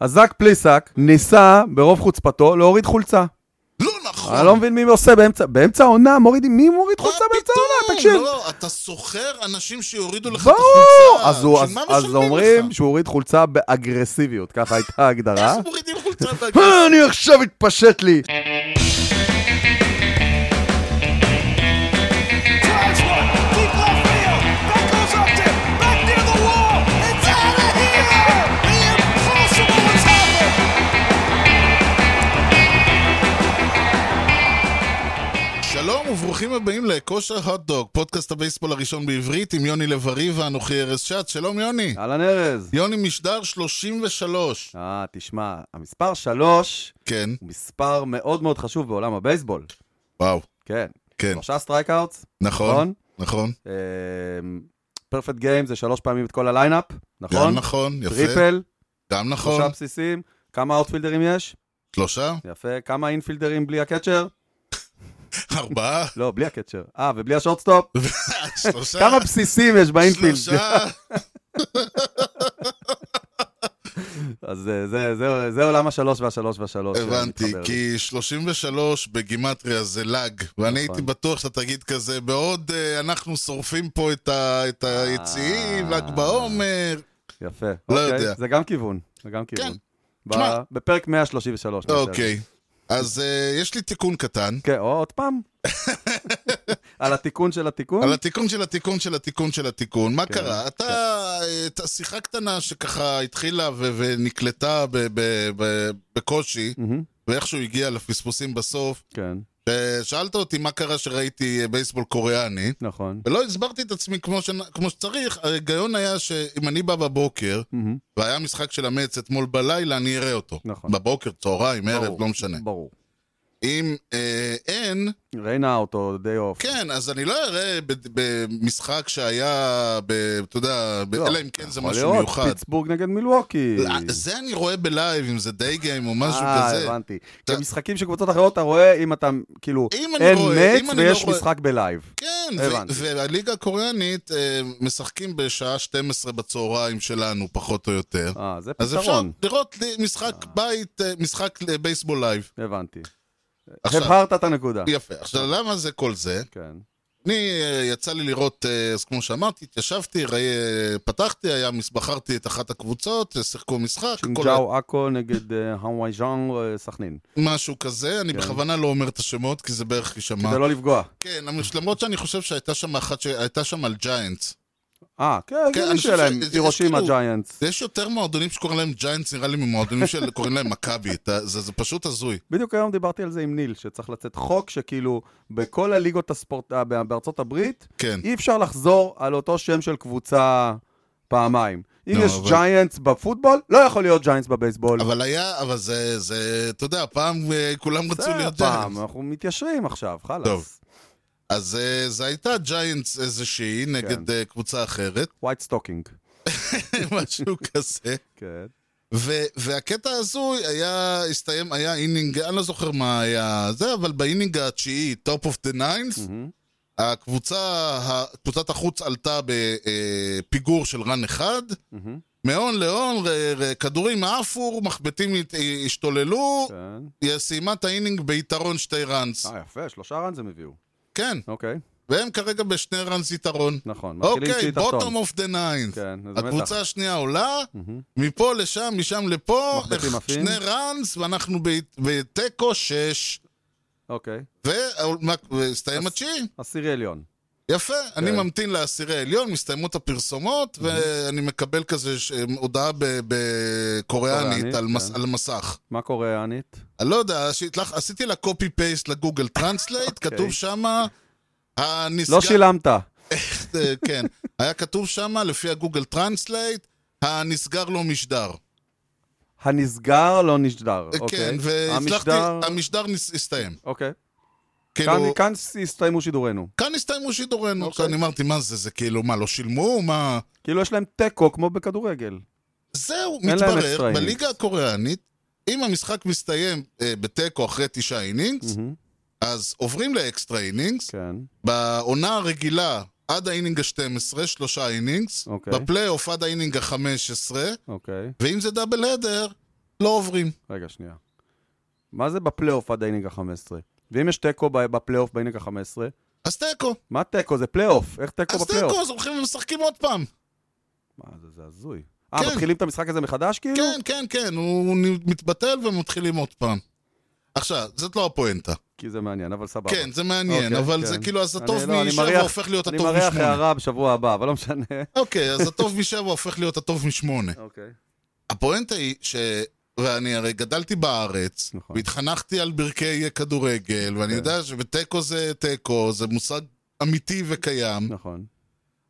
אז זאק פליסק ניסה ברוב חוצפתו להוריד חולצה. לא נכון. אני לא מבין מי עושה באמצע, באמצע העונה, מורידים, מי מוריד חולצה באמצע? העונה? תקשיב. לא, אתה שוכר אנשים שיורידו לך את ברור! החולצה. אז הוא- של אז- אז משלמים אומרים לך? שהוא הוריד חולצה באגרסיביות, ככה הייתה ההגדרה. איך מורידים חולצה באגרסיביות? אה, אני עכשיו התפשט לי. וברוכים הבאים ל Kosher Hotdog, פודקאסט הבייסבול הראשון בעברית עם יוני לב-ארי ואנוכי ארז שץ. שלום יוני. אהלן ארז. יוני משדר 33. אה, תשמע, המספר 3 כן, הוא מספר מאוד מאוד חשוב בעולם הבייסבול. וואו, כן. כן, שלושה strikeouts, נכון, נכון. perfect game זה שלוש פעמים את כל ה lineup, גם נכון? נכון, יפה. triple, גם נכון. שלושה בסיסים. כמה outfielder ים יש? שלושה? יפה. כמה אינפילדרים בלי הקצ'ר? ארבעה? לא, בלי הקצ'ר. אה, ובלי השורטסטופ? שלושה? כמה בסיסים יש באינפילד? שלושה? אז אה, זה- זה- זה עולם השלוש והשלוש והשלוש. הבנתי. כי 33 בגימטריה זה לאג, ואני נכון. הייתי בטוח שאתה תגיד כזה, בעוד אה, אנחנו שורפים פה את ה- את היציעים, אה. ל"ג בעומר. יפה. לא אוקיי, יודע. זה גם כיוון. זה גם כיוון. ב- תשמע. בפרק 133. נעשה את זה. אוקיי, אז אה, יש לי תיקון קטן. כן, עוד פעם. על התיקון של התיקון? על התיקון של התיקון של התיקון של התיקון. מה כן, קרה? אתה, אה, את השיחה קטנה שככה התחילה ונקלטה ב- ב- ב- בקושי, ואיכשהו הגיעה לפספוסים בסוף, כן, שאלת אותי מה קרה שראיתי אה, בייסבול קוריאני, נכון. ולא הסברתי את עצמי כמו, ש... כמו שצריך, ההיגיון היה שאם אני בא בבוקר, מהמם, והיה משחק של המץ אתמול בלילה, אני אראה אותו. נכון. בבוקר, צהריים, ערב, ברור, לא משנה. ברור. אם אה, אין, rain out או day off. כן, אז אני לא אראה במשחק שהיה, ב, אתה יודע, ב- אלא אם כן זה יכול משהו להיות, מיוחד. פיטסבורג נגד מילווקי. לא, זה אני רואה ב live, אם זה day game או משהו אה, כזה. הבנתי. אתה- משחקים של קבוצות אחרות אתה רואה אם אתה, כאילו, אם אין רואה- Mets לא ויש רואה- משחק ב live. כן, ו-. והליגה הקוריאנית אה, משחקים בשעה 12 בצהריים שלנו, פחות או יותר. אה, זה אז אפשר פתרון. לראות משחק בית, אה, משחק בייסבול live. הבנתי. הבהרת את הנקודה. יפה. עכשיו, למה זה כל זה? כן. אני, אה, יצא לי לראות, אה, אז כמו שאמרתי, התיישבתי, ראי, אה, פתחתי, היה, בחרתי את אחת הקבוצות, שיחקו משחק, שינג'או עכו נגד הוואי אה, סכנין. משהו כזה, אני כן. בכוונה לא אומר את השמות, כי זה בערך יישמע. כדי לא לפגוע. כן, למרות שאני חושב שהייתה שם אחת שהייתה שם על ג'יינטס. אה, כן, כן, הגיוני אני חושב שיהיה להם ש- הירושימה יש כאילו- ג'יינטס. יש יותר מועדונים שקוראים להם ג'יינטס, נראה לי, ממועדונים שקוראים להם מכבי. זה זה פשוט הזוי. בדיוק היום דיברתי על זה עם ניל, שצריך לצאת חוק שכאילו בכל הליגות הספורט אה, בארצות הברית, כן. אי אפשר לחזור על אותו שם של קבוצה פעמיים. אם יש ג'יינטס בפוטבול, לא יכול להיות ג'יינטס בבייסבול. אבל היה, אבל זה, זה, אתה יודע, פעם אה, כולם רצו בסדר, להיות פעם, ג'יינטס. אנחנו מתיישרים עכשיו. חלאס. אז אה, זה הייתה ג'יינטס איזושהי נגד אה, קבוצה אחרת, ווייט סטוקינג. משהו כזה. כן. ו- והקטע הזוי היה, הסתיים, היה inning, אני לא זוכר מה היה זה, אבל ב inning התשיעי, top of the ninth, מהמם. הקבוצה, קבוצת החוץ עלתה בפיגור של run אחד, מהמם. מהון להון, ר- ר- כדורים עפו, מחבטים השתוללו, כן. היא סיימה את ה inning ביתרון שתי runs. אה, יפה, שלושה runs הם הביאו. כן, אוקיי, והם כרגע בשני runs יתרון. נכון. מתחילים אוקיי. bottom of the ninth. כן, אז מתח. הקבוצה השנייה עולה, מהמם. מפה לשם, משם לפה. שני runs, ואנחנו ב- בתיקו שש. אוקיי. והסתיים התשיעי. עשירי עליון. יפה, אני כן. ממתין לעשירי העליון, מסתיימות הפרסומות, ואני מקבל כזה ש- הודעה ב- בקוריאנית קוריאנית, על מס- כן. על מסך. מה, קוריאנית? אני לא יודע, שהתלח- עשיתי לה copy paste ל Google Translate, אוקיי. כתוב שמה... הנסגר... לא שילמת. אה, כן, היה כתוב שמה, לפי ה Google Translate, הנסגר לו משדר. הנסגר לא נשדר, כן, אוקיי. והצלחתי, המשדר... הסתיים. אוקיי. כאילו, כאן- כאן הסתיימו שידורינו. כאן הסתיימו שידורנו. אוקיי. עכשיו אני אמרתי, מה זה, זה כאילו, מה, לא שילמו? מה... כאילו יש להם תיקו כמו בכדורגל. זהו, מתברר, בליגה הקוריאנית, אם המשחק מסתיים אה, בתיקו אחרי תשעה innings, מהמם, אז עוברים ל extra innings, כן. בעונה הרגילה עד ה inning ה-12, שלושה innings, אוקיי. בפלייאוף עד ה inning ה-15, אוקיי. ואם זה doubleheader, לא עוברים. רגע, שנייה. מה זה בפלייאוף עד ה inning ה-15? ואם יש תיקו בפלייאוף ב inning ה-15? אז תיקו. מה תיקו? זה פלייאוף. איך תיקו אז בפלייאוף? תיקו, אז הולכים ומשחקים עוד פעם. מה זה, זה הזוי. אה, כן. מתחילים את המשחק הזה מחדש כאילו? כן, כן, כן, הוא מתבטל ומתחילים עוד פעם. עכשיו, זאת לא הפואנטה. כי זה מעניין, אבל סבבה. כן, זה מעניין, אוקיי, אבל כן. זה כאילו, אז אני- הטוב לא, אני משבע מריח- הופך להיות אני הטוב מריח משמונה. הערה בשבוע הבא, אבל לא משנה. אוקיי, אז הטוב משבע הופך להיות הטוב משמונה. אוקיי. הפואנטה היא ש... ואני הרי גדלתי בארץ, נכון. והתחנכתי על ברכי כדורגל, ואני כן. יודע שבתיקו זה תיקו, זה מושג אמיתי וקיים, נכון.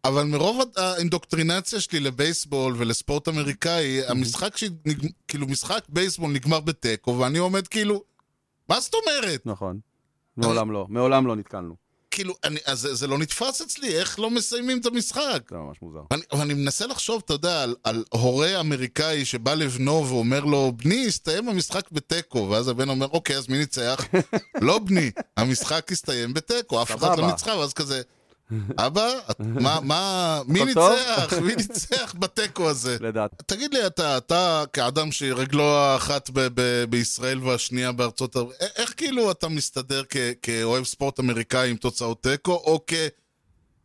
אבל מרוב האינדוקטרינציה שלי לבייסבול ולספורט אמריקאי, המשחק, שנג... כאילו משחק בייסבול נגמר בתיקו, ואני עומד כאילו, מה זאת אומרת? נכון. מעולם לא. מעולם לא נתקלנו. כאילו, אני, אז זה, זה לא נתפס אצלי, איך לא מסיימים את המשחק? זה ממש מוזר. אני, אני מנסה לחשוב, אתה יודע, על, על הורה אמריקאי שבא לבנו ואומר לו, בני, הסתיים המשחק בתיקו, ואז הבן אומר, אוקיי, אז מי ניצח? לא בני, המשחק הסתיים בתיקו, אף אחד. לא ניצחה, ואז כזה, אבא, מה, מה, מי? ניצח? מי ניצח בתיקו הזה? לדעת. תגיד לי, אתה, אתה כאדם שרגלו האחת ב- ב- בישראל והשנייה בארצות הברית, איך כאילו אתה מסתדר כ- כאוהב ספורט אמריקאי עם תוצאות תיקו, או כ...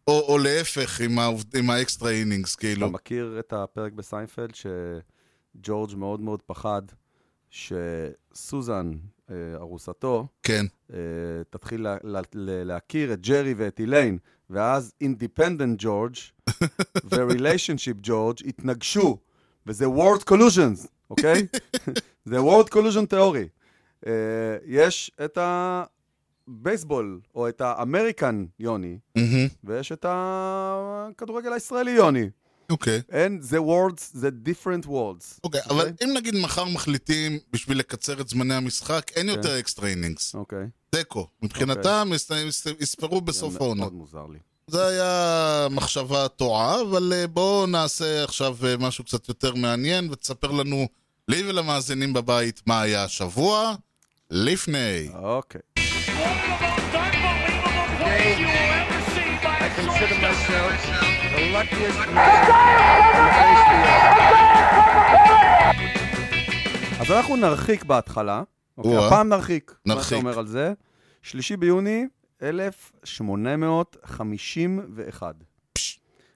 או, או להפך, עם, העובד, עם ה extra innings, כאילו. אתה מכיר את הפרק בסיינפלד שג'ורג' מאוד מאוד פחד שסוזן, אה, ארוסתו, כן. אה, תתחיל לה, לה, לה, להכיר את ג'רי ואת איליין, ואז independent ג'ורג' ו relationship ג'ורג' התנגשו, וזה worlds collision, אוקיי? זה word collusion תיאורי. יש את הבייסבול, או את האמריקן יוני. ויש את הכדורגל הישראלי יוני. אוקיי. אין, זה words, זה different words. אוקיי, אבל אם נגיד מחר מחליטים בשביל לקצר את זמני המשחק, אין כן. יותר אקסטרה אינינגס. אוקיי. תיקו. מבחינתם, יס- יס- יספרו בסוף העונה. מאוד מוזר לי. זה היה מחשבה טועה, אבל אה, בואו נעשה עכשיו אה, משהו קצת יותר מעניין, ותספר לנו, לי ולמאזינים בבית, מה היה השבוע לפני. אוקיי. אז אנחנו נרחיק בהתחלה. אוקיי, או-אה. הפעם נרחיק. מה נרחיק. אתה אומר על זה? שלישי ביוני, 1851.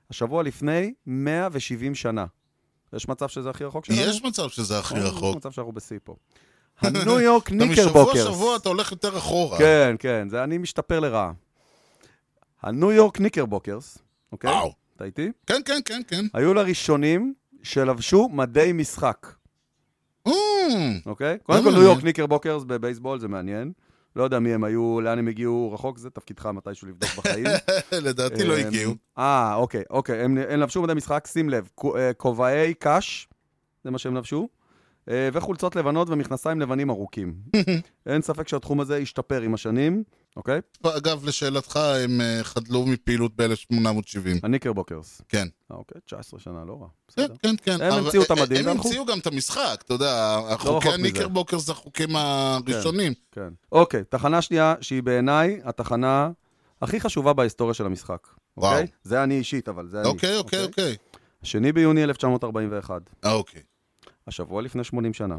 השבוע לפני 170 שנה. יש מצב שזה הכי רחוק שלנו? יש מצב שזה הכי יש רחוק. מצב שאנחנו בשיא פה. הניו יורק משבוע ניקרבוקרס. שבוע אתה הולך יותר אחורה. כן, כן, זה אני משתפר לרעה. הניו יורק ניקרבוקרס, אוקיי? וואו. אתה איתי? כן, כן, כן, כן. היו לראשונים שלבשו מדי משחק, אוקיי? קודם כל. ניו יורק ניקרבוקרס בבייסבול, זה מעניין. לא יודע מי הם היו, לאן הם הגיעו רחוק, זה תפקידך מתישהו לבדוק בחיים. לדעתי לא אמ, הגיעו. אה, אוקיי, אוקיי. הם, לבשו מדי משחק, שים לב, אה, כובעי קש, זה מה שהם לבשו, אה, וחולצות לבנות ומכנסיים לבנים ארוכים. אין ספק שהתחום הזה השתפר עם השנים, אוקיי? אגב, לשאלתך, הם אה, חדלו מפעילות ב-1870. הניקרבוקרס. כן. אה, אוקיי, 19 שנה, לא רע. כן. כן, כן. הם המציאו את אה, המדים הם. המציאו גם את המשחק, אתה יודע, חוקי רחוק מזה. הניקרבוקר זה החוקים הראשונים. כן. אוקיי, תחנה שנייה, שהיא בעיניי התחנה הכי חשובה בהיסטוריה של המשחק. וואו. אוקיי? זה אני אישית, אבל זה אני. אוקיי, אוקיי, אוקיי. שני ביוני 1941, אה, אוקיי. השבוע לפני 80 שנה.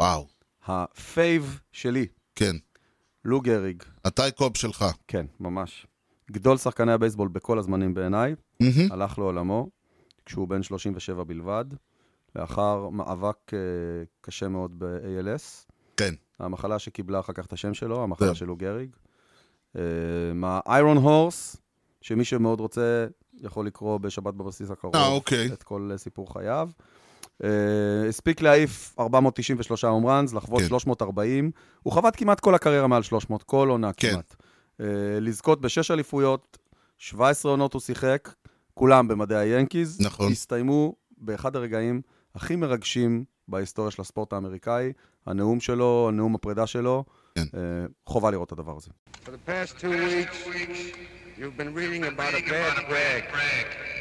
וואו. הפייב שלי, כן. לו גריג, הטיי קוב שלך. כן, ממש. גדול שחקני הבייסבול בכל הזמנים בעיניי, מהמם. הלך לעולמו כשהוא בן 37 בלבד, לאחר מאבק אה, קשה מאוד ב-ALS. כן. המחלה שקיבלה אחר כך את השם שלו, המחלה כן. של לו גריג. מהאיירון הורס, שמי שמאוד רוצה יכול לקרוא בשבת בבסיס הקרוב אה, אוקיי. את כל סיפור חייו. אה, הספיק להעיף 493 הום ראנס, לחוות כן. 340. הוא חבט כמעט כל הקריירה מעל 300, כל עונה כן. כמעט. אה, לזכות בשש אליפויות, 17 עונות הוא שיחק, כולם במדעי היאנקיז. נכון. הסתיימו באחד הרגעים הכי מרגשים בהיסטוריה של הספורט האמריקאי. הנאום שלו, נאום הפרידה שלו, כן. אה, חובה לראות את הדבר הזה. For the past two weeks, you've been reading about a bad brag.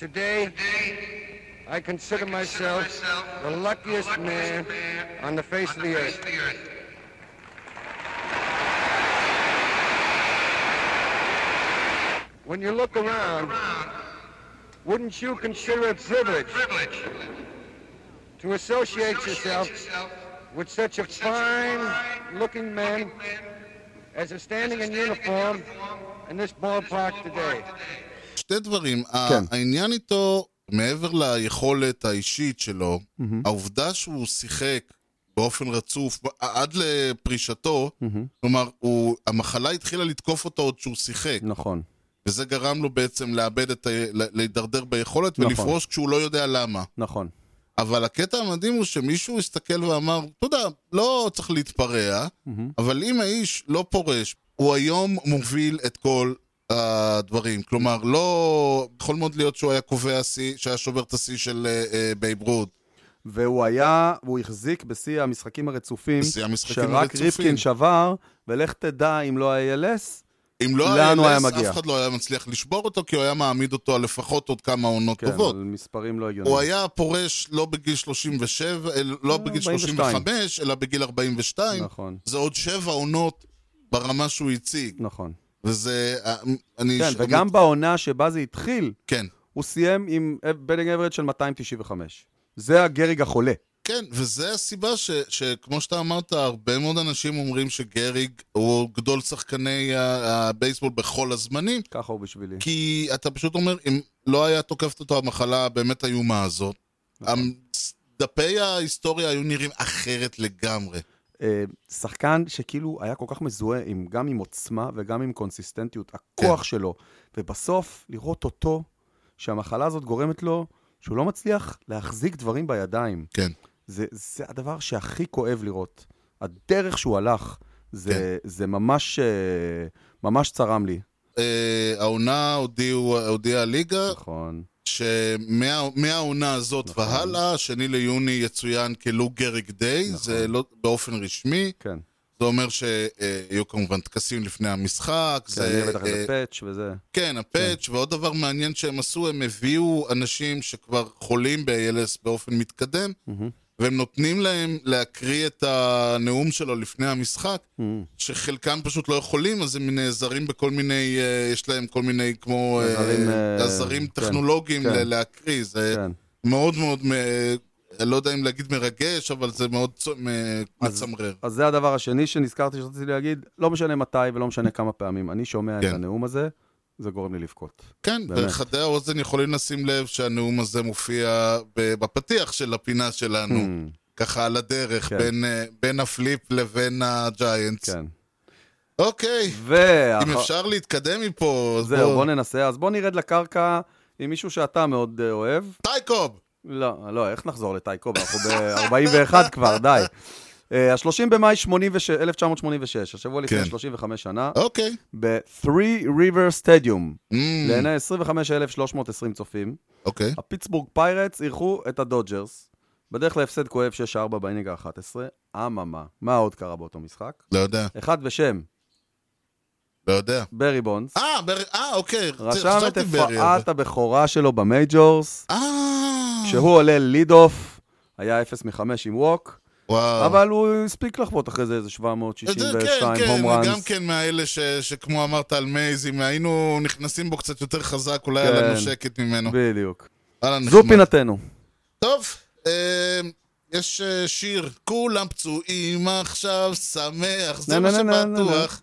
Today, I consider, I consider myself, myself the luckiest, luckiest man, man on the face, on of, the face of the earth. When you look, when around, around, wouldn't you consider it privilege, privilege to associate, associate yourself, yourself with such with a fine-looking man, man as is standing, as in, standing uniform in uniform in this ballpark, in this ballpark today. today. שתי דברים. כן. העניין איתו, מעבר ליכולת האישית שלו, העובדה שהוא שיחק באופן רצוף עד לפרישתו, כלומר, הוא, המחלה התחילה לתקוף אותו עוד שהוא שיחק, נכון. וזה גרם לו בעצם לאבד את ה... להידרדר ביכולת נכון. ולפרוש כשהוא לא יודע למה. נכון. אבל הקטע המדהים הוא שמישהו הסתכל ואמר, אתה יודע, לא צריך להתפרע, אבל אם האיש לא פורש, הוא היום מוביל את כל הדברים. כלומר, לא... יכול מאוד להיות שהוא היה קובע שיא, שהיה שובר את השיא של אה, אה, בייב רות. והוא היה, והוא החזיק בשיא המשחקים הרצופים, בשיא המשחקים שרק הרצופים. ריפקין שבר, ולך תדע אם לא ה-ALS, אם לא לאן היה הוא היה מגיע? אף אחד לא היה מצליח לשבור אותו, כי הוא היה מעמיד אותו על לפחות עוד כמה עונות כן, טובות. על מספרים לא הגיוניים. הוא היה פורש לא בגיל 37, אל- לא בגיל 42. 35, אלא בגיל 42. נכון, זה עוד שבע עונות ברמה שהוא הציג. נכון. וזה... אה, אני... כן, ש- וגם בעונה שבה זה התחיל, כן. הוא סיים עם batting average של 295. זה הגריג החולה. כן, וזה הסיבה ש, שכמו שאתה אמרת, הרבה מאוד אנשים אומרים שגריג הוא גדול שחקני הבייסבול בכל הזמנים, ככה הוא בשבילי. כי אתה פשוט אומר, אם לא היה תוקפת אותו המחלה הבאמת איומה הזאת, נכון. דפי ההיסטוריה היו נראים אחרת לגמרי. אה, שחקן שכאילו היה כל כך מזוהה עם, גם עם עוצמה וגם עם קונסיסטנטיות, הכוח שלו, ובסוף לראות אותו, שהמחלה הזאת גורמת לו, שהוא לא מצליח להחזיק דברים בידיים. כן. זה, זה הדבר שהכי כואב לראות. הדרך שהוא הלך, זה, זה ממש, אה, ממש צרם לי. אה, העונה הודיעה הליגה נכון, שמהעונה הזאת נכון. והלאה, שני ליוני יצוין כלו גריג דיי, נכון. זה לא באופן רשמי. כן. זה אומר שיהיו כמובן טקסים לפני המשחק. כן, זה, יהיה בטח איזה אה, פאץ' וזה. כן, הפאץ', ועוד דבר מעניין שהם עשו, הם הביאו אנשים שכבר חולים ב-ALS באופן מתקדם, והם נותנים להם להקריא את הנאום שלו לפני המשחק, שחלקם פשוט לא יכולים, אז הם נעזרים בכל מיני, אה, יש להם כל מיני כמו אה, עזרים, אה, עזרים כן, טכנולוגיים כן. ל- להקריא. זה כן. מאוד מאוד, מ- לא יודע אם להגיד מרגש, אבל זה מאוד צו- מ- מצמרר. אז זה הדבר השני שנזכרתי שרציתי להגיד, לא משנה מתי ולא משנה כמה פעמים, אני שומע את כן. הנאום הזה, זה גורם לי לבכות. כן. וחדי האוזן יכולים לשים לב שהנאום הזה מופיע בפתיח של הפינה שלנו, ככה על הדרך, כן. בין, אה, בין ה flip לבין הג'יינטס. כן. אוקיי, ואח... אם אפשר להתקדם מפה, אז זהו, בוא ננסה. אז בוא נרד לקרקע עם מישהו שאתה מאוד אה, אוהב. טיי קוב! לא, לא, איך נחזור לטיי קוב? אנחנו ב-41 כבר, די. אה, ה-30 במאי 86 1986, השבוע לפני כן. 35 שנה, אוקיי. ב-Three Rivers Stadium, Mm, לעיני 25,320 צופים, אוקיי. הפיטסבורג פיירטס אירחו את הדודג'רס, בדרך להפסד כואב 6-4 באינינג ה-11, אממה, מה עוד קרה באותו משחק? לא יודע, אחד בשם לא יודע. ברי בונדס, אה, בר... אה, אוקיי. רשם את הופעת הבכורה שלו ב majors, אה, כשהוא עולה lead off, היה 0 מ-5 עם walk, וואו. אבל הוא הספיק לחוות אחרי זה איזה זה, 762 כן, home כן, runs. גם כן מהאלה ש, שכמו אמרת על מייז, אם היינו נכנסים בו קצת יותר חזק, אולי היה כן. לנו שקט ממנו. בדיוק. זו. פינתנו. טוב, אה, יש אה, שיר, כולם פצועים עכשיו, שמח, זה נה, מה נה, נה, נה, שבטוח.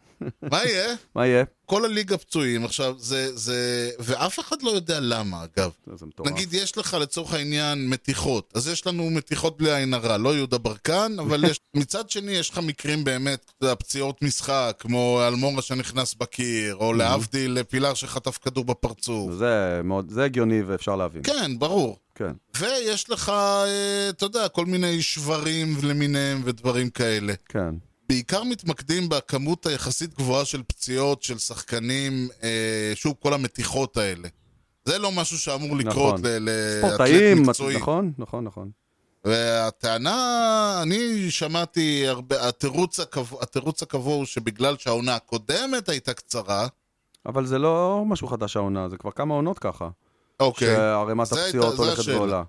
מה יהיה? מה יהיה? כל הליגה פצועים. עכשיו, זה, זה... ואף אחד לא יודע למה, אגב. זה מטורף. נגיד, יש לך לצורך העניין מתיחות, אז יש לנו מתיחות בלי עין הרע, לא יהודה ברקן, אבל יש... מצד שני, יש לך מקרים באמת, פציעות משחק, כמו אלמורה שנכנס בקיר, או להבדיל, פילר שחטף כדור בפרצוף. זה מאוד, זה הגיוני ואפשר להבין. כן, ברור. כן. ויש לך, אה, אתה יודע, כל מיני שברים למיניהם ודברים כאלה. כן. בעיקר מתמקדים בכמות היחסית גבוהה של פציעות של שחקנים, אה, שוב, כל המתיחות האלה. זה לא משהו שאמור לקרות נכון. לאתלט מקצועי. נכון, נכון, נכון. והטענה, אני שמעתי הרבה, התירוץ הקבוע, התירוץ הקבוע הוא שבגלל שהעונה הקודמת הייתה קצרה, אבל זה לא משהו חדש העונה, זה כבר כמה עונות ככה. אוקיי, שערימת הפציעות הולכת. ועולה.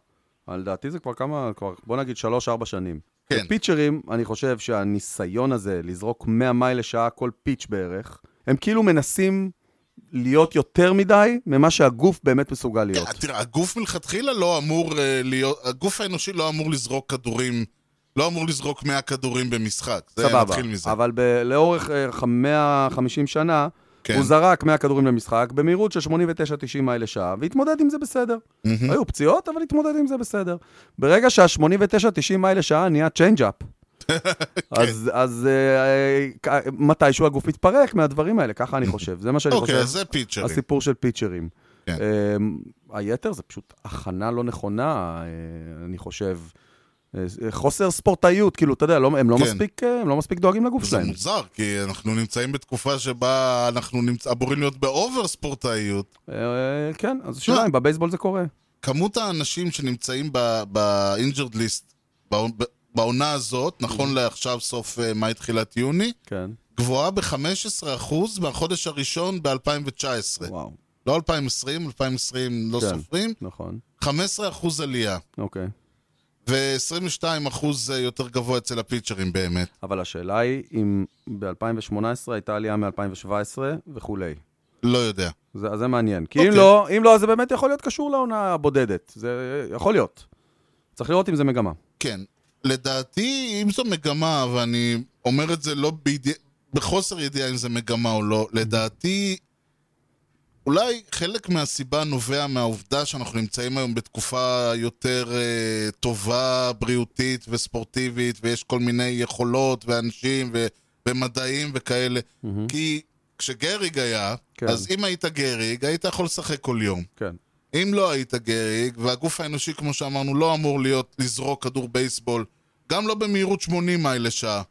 על דעתי זה כבר כמה, כבר, בוא נגיד שלוש-ארבע שנים. כן. פיצ'רים, אני חושב שהניסיון הזה לזרוק 100 מייל לשעה כל פיץ' בערך, הם כאילו מנסים להיות יותר מדי ממה שהגוף באמת מסוגל להיות. כן, תראה, הגוף מלכתחילה לא אמור אה, להיות, הגוף האנושי לא אמור לזרוק כדורים, לא אמור לזרוק 100 כדורים במשחק. זה סבבה, נתחיל מזה. אבל ב- לאורך אה, 150 שנה, כן. הוא זרק 100 כדורים למשחק במהירות של 89-90 מייל לשעה, והתמודד עם זה בסדר. מהמם. היו פציעות, אבל התמודד עם זה בסדר. ברגע שה-89-90 מייל לשעה נהיה changeup. אז, אז אה, אה, מתישהו הגוף מתפרק מהדברים האלה, ככה אני חושב. זה מה שאני אוקיי, חושב. אז זה פיצ'רים. הסיפור של פיצ'רים. כן. אה, היתר זה פשוט הכנה לא נכונה, אה, אני חושב. אה, חוסר ספורטאיות, כאילו, אתה יודע, לא, הם, לא כן. מספיק, אה, הם לא מספיק דואגים לגוף זה שלהם. מוזר, כי אנחנו נמצאים בתקופה שבה אנחנו נמצ... אמורים להיות ב over ספורטאיות. אה, כן, אז השאלה אם בבייסבול זה קורה. כמות האנשים שנמצאים ב injured list בעונה הזאת, נכון לעכשיו סוף מאי תחילת יוני, כן, גבוהה ב-15% מהחודש הראשון ב-2019. וואו, לא 2020, 2020 לא כן. סופרים, נכון, 15% עלייה, אוקיי. ו-22% יותר גבוה אצל הפיצ'רים באמת. אבל השאלה היא אם ב-2018 הייתה עלייה מ-2017 וכולי. לא יודע. זה, זה מעניין. כי אם אוקיי. לא, אם לא, אז זה באמת יכול להיות קשור לעונה הבודדת. זה יכול להיות. צריך לראות אם זה מגמה. כן. לדעתי, אם זו מגמה, ואני אומר את זה לא בידי... בחוסר ידיעה אם זה מגמה או לא, לדעתי, אולי חלק מהסיבה נובע מהעובדה שאנחנו נמצאים היום בתקופה יותר אה, טובה, בריאותית וספורטיבית, ויש כל מיני יכולות ואנשים ו... ומדעים וכאלה. כי כשגריג היה, כן. אז אם היית גריג, היית יכול לשחק כל יום. כן. אם לא היית גריג, והגוף האנושי, כמו שאמרנו, לא אמור להיות לזרוק כדור בייסבול, גם לא במהירות 80 מייל לשעה,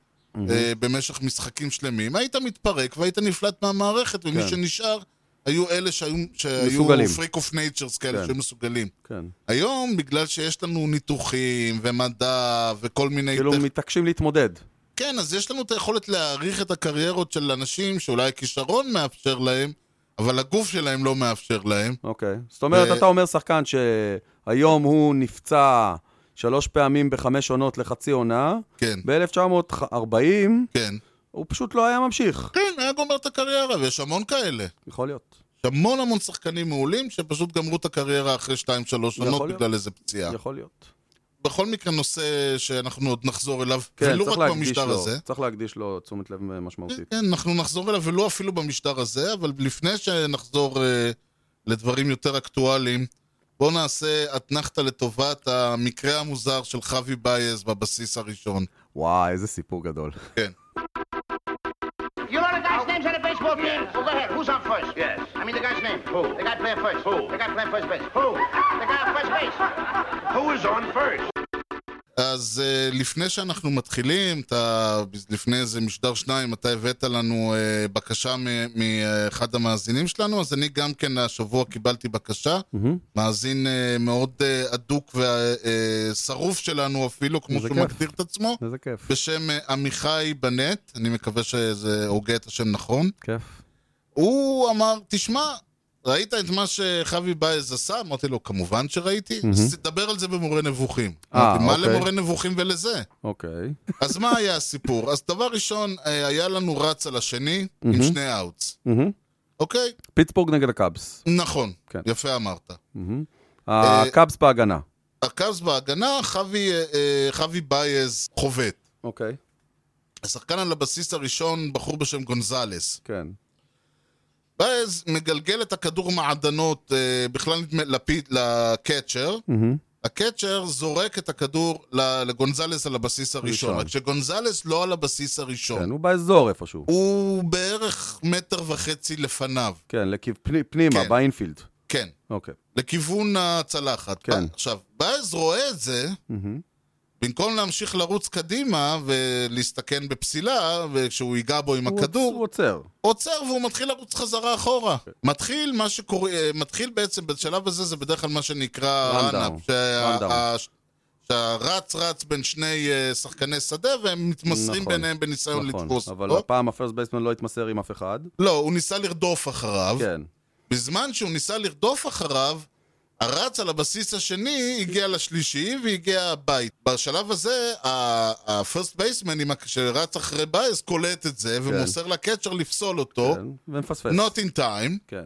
אה, במשך משחקים שלמים, היית מתפרק והיית נפלט מהמערכת, ומי כן. שנשאר היו אלה שהיו, שהיו. freak of natures כאלה כן. שהיו מסוגלים. כן. היום, בגלל שיש לנו ניתוחים ומדע וכל מיני... כאילו טכ- מתעקשים להתמודד. כן, אז יש לנו את היכולת להעריך את הקריירות של אנשים שאולי הכישרון מאפשר להם, אבל הגוף שלהם לא מאפשר להם. אוקיי. זאת אומרת, ו- אתה אומר שחקן שהיום הוא נפצע שלוש פעמים בחמש עונות לחצי עונה, כן, ב-1940 כן. הוא פשוט לא היה ממשיך. כן, היה גומר את הקריירה, ויש המון כאלה. יכול להיות. יש המון המון שחקנים מעולים שפשוט גמרו את הקריירה אחרי 2-3 עונות יכול להיות. בגלל איזה פציעה. יכול להיות. בכל מקרה נושא שאנחנו עוד נחזור אליו, כן, ולו צריך רק במשטר לו, הזה. צריך להקדיש לו תשומת לב משמעותית. כן, אנחנו נחזור אליו, ולא אפילו במשטר הזה, אבל לפני שנחזור אה, לדברים יותר אקטואליים, בואו נעשה אתנחתא לטובת המקרה המוזר של חווי בייז בבסיס הראשון. וואי, איזה סיפור גדול. כן. Go ahead. Who's on first? Yes. I mean the guy's name. Who? The guy playing first. Who? The guy playing first base. Who? The guy on first base. Who is on first? אז uh, לפני שאנחנו מתחילים, אתה, לפני איזה משדר שניים, אתה הבאת לנו uh, בקשה מאחד המאזינים שלנו, אז אני גם כן השבוע קיבלתי בקשה. מאזין uh, מאוד uh, אדוק ושרוף שלנו אפילו, כמו שהוא כיף. מגדיר את עצמו, איזה כיף. בשם uh, עמיחי בנט, אני מקווה שזה הוגה את השם נכון. כיף. הוא אמר, תשמע, ראית את מה שחווי בייז עשה? אמרתי לו, כמובן שראיתי. אז תדבר על זה במורה נבוכים. אה, אמרתי, מה אוקיי. למורה נבוכים ולזה? אוקיי. אז מה היה הסיפור? אז דבר ראשון, אה, היה לנו רץ על השני עם שני outs. אוקיי? פיטסבורג נגד הקאבס. נכון, כן. יפה אמרת. הקאבס בהגנה. הקאבס בהגנה, אה, אה, חווי בייז חובט. אוקיי. השחקן על הבסיס הראשון, בחור בשם גונזלס. כן. בייז מגלגל את הכדור מעדנות, אה, בכלל נדמה, לפיד, ל catcher. הקצ'ר זורק את הכדור לגונזלס על הבסיס הראשון. ראשון. רק שגונזלס לא על הבסיס הראשון. כן, הוא באזור איפשהו. הוא בערך מטר וחצי לפניו. כן, לכיו- פני- פנימה, כן. באינפילד. כן. אוקיי. לכיוון הצלחת. כן. עכשיו, באז רואה את זה, במקום להמשיך לרוץ קדימה ולהסתכן בפסילה, וכשהוא ייגע בו עם הוא הכדור, הוא עוצר. עוצר והוא מתחיל לרוץ חזרה אחורה. מתחיל מה שקורה, אה, מתחיל בעצם, בשלב הזה זה בדרך כלל מה שנקרא. rundown. שהרץ רץ בין שני אה, שחקני שדה והם מתמסרים נכון. ביניהם בניסיון נכון. לתפוס אבל אותו. הפעם ה first baseman לא התמסר עם אף אחד. לא, הוא ניסה לרדוף אחריו. כן. בזמן שהוא ניסה לרדוף אחריו, הרץ על הבסיס השני הגיע לשלישי והגיע הבית. בשלב הזה, ה first baseman שרץ אחרי בייז קולט את זה ומוסר ל catcher לפסול אותו, כן, ומפספס. not in time. כן.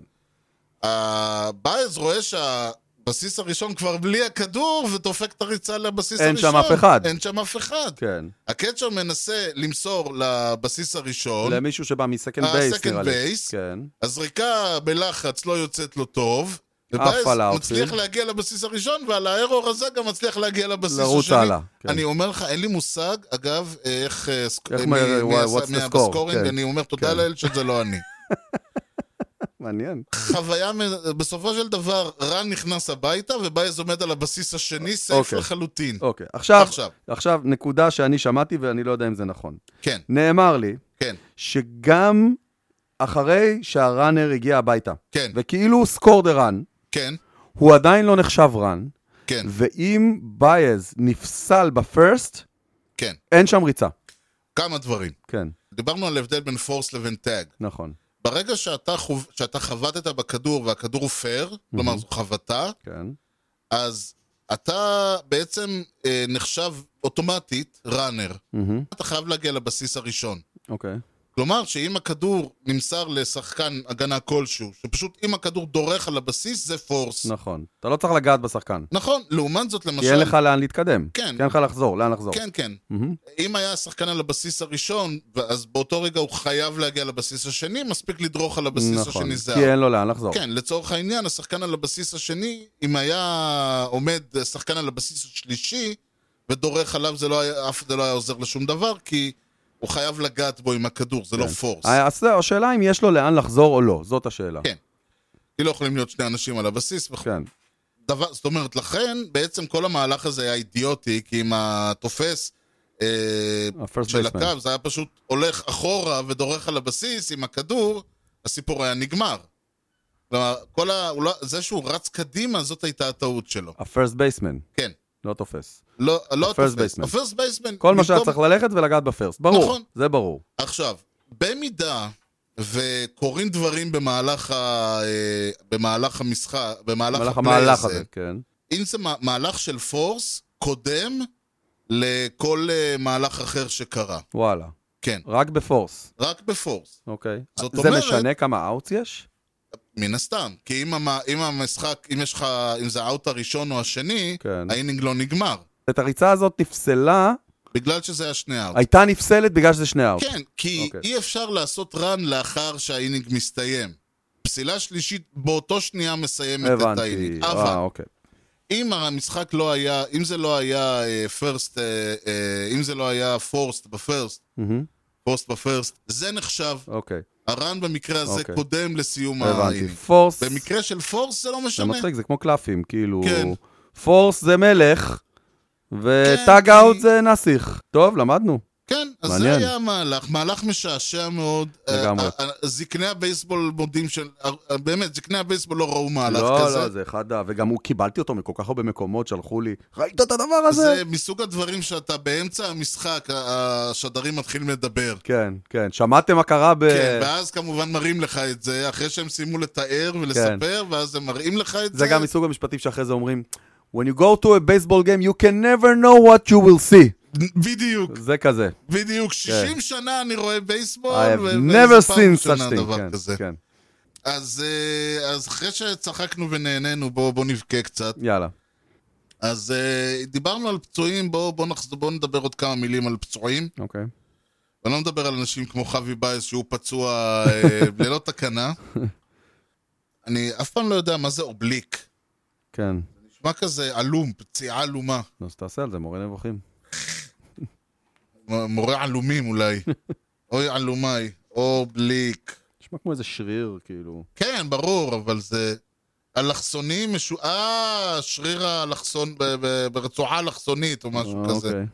הבייס רואה שהבסיס הראשון כבר בלי הכדור ודופק את הריצה לבסיס אין הראשון. שם אף אחד. אין שם אף אחד. כן. הקצ'ר מנסה למסור לבסיס הראשון, למישהו שבא מסקנד אה, בייס, נראה לי. base. כן. הזריקה בלחץ לא יוצאת לו טוב. עף על. מצליח להגיע לבסיס הראשון, ועל הארור הזה גם מצליח להגיע לבסיס לרוץ השני. הלאה, כן. אני אומר לך, אין לי מושג, אגב, איך... אה, איך מי- מה- מי what's עשה- the מי score, בסקורינג, כן. אני אומר תודה כן. לאל שזה לא אני. מעניין. חוויה, מ- בסופו של דבר, run נכנס הביתה, ובייז עומד על הבסיס השני, safe אוקיי. לחלוטין. אוקיי. עכשיו, עכשיו. עכשיו, נקודה שאני שמעתי ואני לא יודע אם זה נכון. כן, נאמר לי כן, שגם אחרי שה runner הגיע הביתה, כן, וכאילו score the run, כן, הוא עדיין לא נחשב run, כן, ואם בייז נפסל ב first, כן. אין שם ריצה. כמה דברים. כן, דיברנו על הבדל בין force לבין tag. נכון. ברגע שאתה, חוב... שאתה חבטת בכדור והכדור הוא פייר, כלומר זו חבטה, כן, אז אתה בעצם אה, נחשב אוטומטית runner. מהמם, אתה חייב להגיע לבסיס הראשון. אוקיי. כלומר, שאם הכדור נמסר לשחקן הגנה כלשהו, שפשוט אם הכדור דורך על הבסיס, זה force. נכון. אתה לא צריך לגעת בשחקן. נכון, לעומת זאת למשל... כי אין לך לאן להתקדם. כן. כי אין לך לחזור, לאן לחזור. כן, כן. מהמם, אם היה שחקן על הבסיס הראשון, אז באותו רגע הוא חייב להגיע לבסיס השני, מספיק לדרוך על הבסיס נכון. השני זה כי אין לו לאן לחזור. כן, לצורך העניין, השחקן על הבסיס השני, אם היה עומד שחקן על הבסיס השלישי ודורך עליו, זה לא היה, אף זה לא היה עוזר לשום דבר, כי הוא חייב לגעת בו עם הכדור, זה לא פורס. אה, אז זהו, השאלה אם יש לו לאן לחזור או לא, זאת השאלה. כן. כי לא יכולים להיות שני אנשים על הבסיס וכו'. כן. דבר, זאת אומרת, לכן בעצם כל המהלך הזה היה אידיוטי, כי אם התופס אה, ה-first של. הקו, זה היה פשוט הולך אחורה ודורך על הבסיס עם הכדור, הסיפור היה נגמר. כלומר, כל ה... לא... זה שהוא רץ קדימה, זאת הייתה הטעות שלו. ה-first baseman, כן. לא תופס. לא, לא תופס. הפרסט בייסמן. כל מה שהיה צריך ללכת ולגעת בפרסט. ברור, נכון. זה ברור. עכשיו, במידה וקורים דברים במהלך, ה... אה, במהלך המשחק, במהלך במהלך המהלך הזה, כן. אם זה מה- מהלך של force, קודם לכל אה, מהלך אחר שקרה. וואלה. כן, רק ב force, רק ב force. אוקיי. זאת זה אומרת- משנה כמה outs יש? מן הסתם. כי אם, המ... אם המשחק, אם יש לך, אם זה ה out הראשון או השני, כן. ה inning לא נגמר. את הריצה הזאת נפסלה, בגלל שזה היה שני out. הייתה נפסלת בגלל שזה שני out. כן, כי אוקיי. אי אפשר לעשות run לאחר שה inning מסתיים. פסילה שלישית באותו שנייה מסיימת את הבנתי. ה inning. אה, אבל אוקיי. אם המשחק לא היה, אם זה לא היה first, אם זה לא היה forced ב first, מהמם, forced ב first, זה נחשב. אוקיי. ה run במקרה הזה אוקיי. קודם לסיום הבנתי. ה inning. force, במקרה של force זה לא זה משנה. מצחיק, זה כמו קלפים, כאילו... כן. פורס זה מלך, וטאג כן, כי- אאוט זה נסיך. טוב, למדנו. כן, אז מעניין. זה היה המהלך, מהלך משעשע מאוד. לגמרי. אה, אה, זקני הבייסבול מודים של... אה, באמת, זקני הבייסבול לא ראו מהלך לא, כזה. לא, זה אחד ה... וגם הוא, קיבלתי אותו מכל כך הרבה מקומות, שלחו לי, ראית את הדבר הזה? זה מסוג הדברים שאתה באמצע המשחק, השדרים מתחילים לדבר. כן, כן. שמעתם מה קרה ב... כן, ואז כמובן מראים לך את זה, אחרי שהם סיימו לתאר ולספר, ואז הם מראים לך את זה. כן. זה גם מסוג המשפטים שאחרי זה אומרים, When you go to a baseball game, you can never know what you will see. בדיוק, זה כזה. בדיוק. 60 שנה אני רואה בייסבול, I have never seen such thing. כן, כזה. כן. אז אה, אז אחרי שצחקנו ונהנינו, בואו בוא נבכה קצת. יאללה. אז אה, דיברנו על פצועים, בואו בוא נחז... בוא נדבר עוד כמה מילים על פצועים. אוקיי. ואני לא מדבר על אנשים כמו חווי בייס שהוא פצוע אה, ללא תקנה. אני אף פעם לא יודע מה זה oblique. כן. נשמע כזה עלום, פציעה עלומה. אז תעשה על זה, מורה נבוכים. מורה עלומים אולי. אוי עלומי, oblique. נשמע כמו איזה שריר, כאילו. כן, ברור, אבל זה... אלכסוני משו... אה, שריר האלכסון, ב- ב- ברצועה אלכסונית או משהו אה, כזה. אוקיי.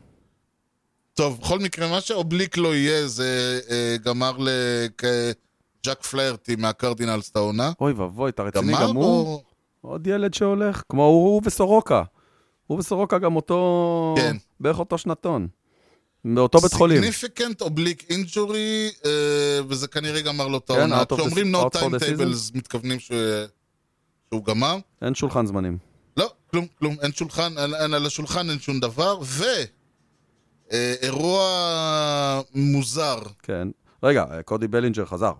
טוב, בכל מקרה, מה ש oblique לא יהיה, זה אה, גמר לג'אק פליירטי מהקרדינלס את העונה. אוי ואבוי, אתה רציני גם הוא? או... עוד ילד שהולך? כמו הוא הוא וסורוקה. הוא וסורוקה גם אותו... כן. בערך אותו שנתון. באותו בית חולים. significant oblique injury, אה, וזה כנראה גמר לו את כן, העונה. כשאומרים no out for the time season? tables, מתכוונים ש- שהוא גמר. אין שולחן זמנים. כלום, כלום, אין שולחן, על, על השולחן אין שום דבר, ו... אה, אירוע מוזר. כן. רגע, קודי בלינג'ר חזר.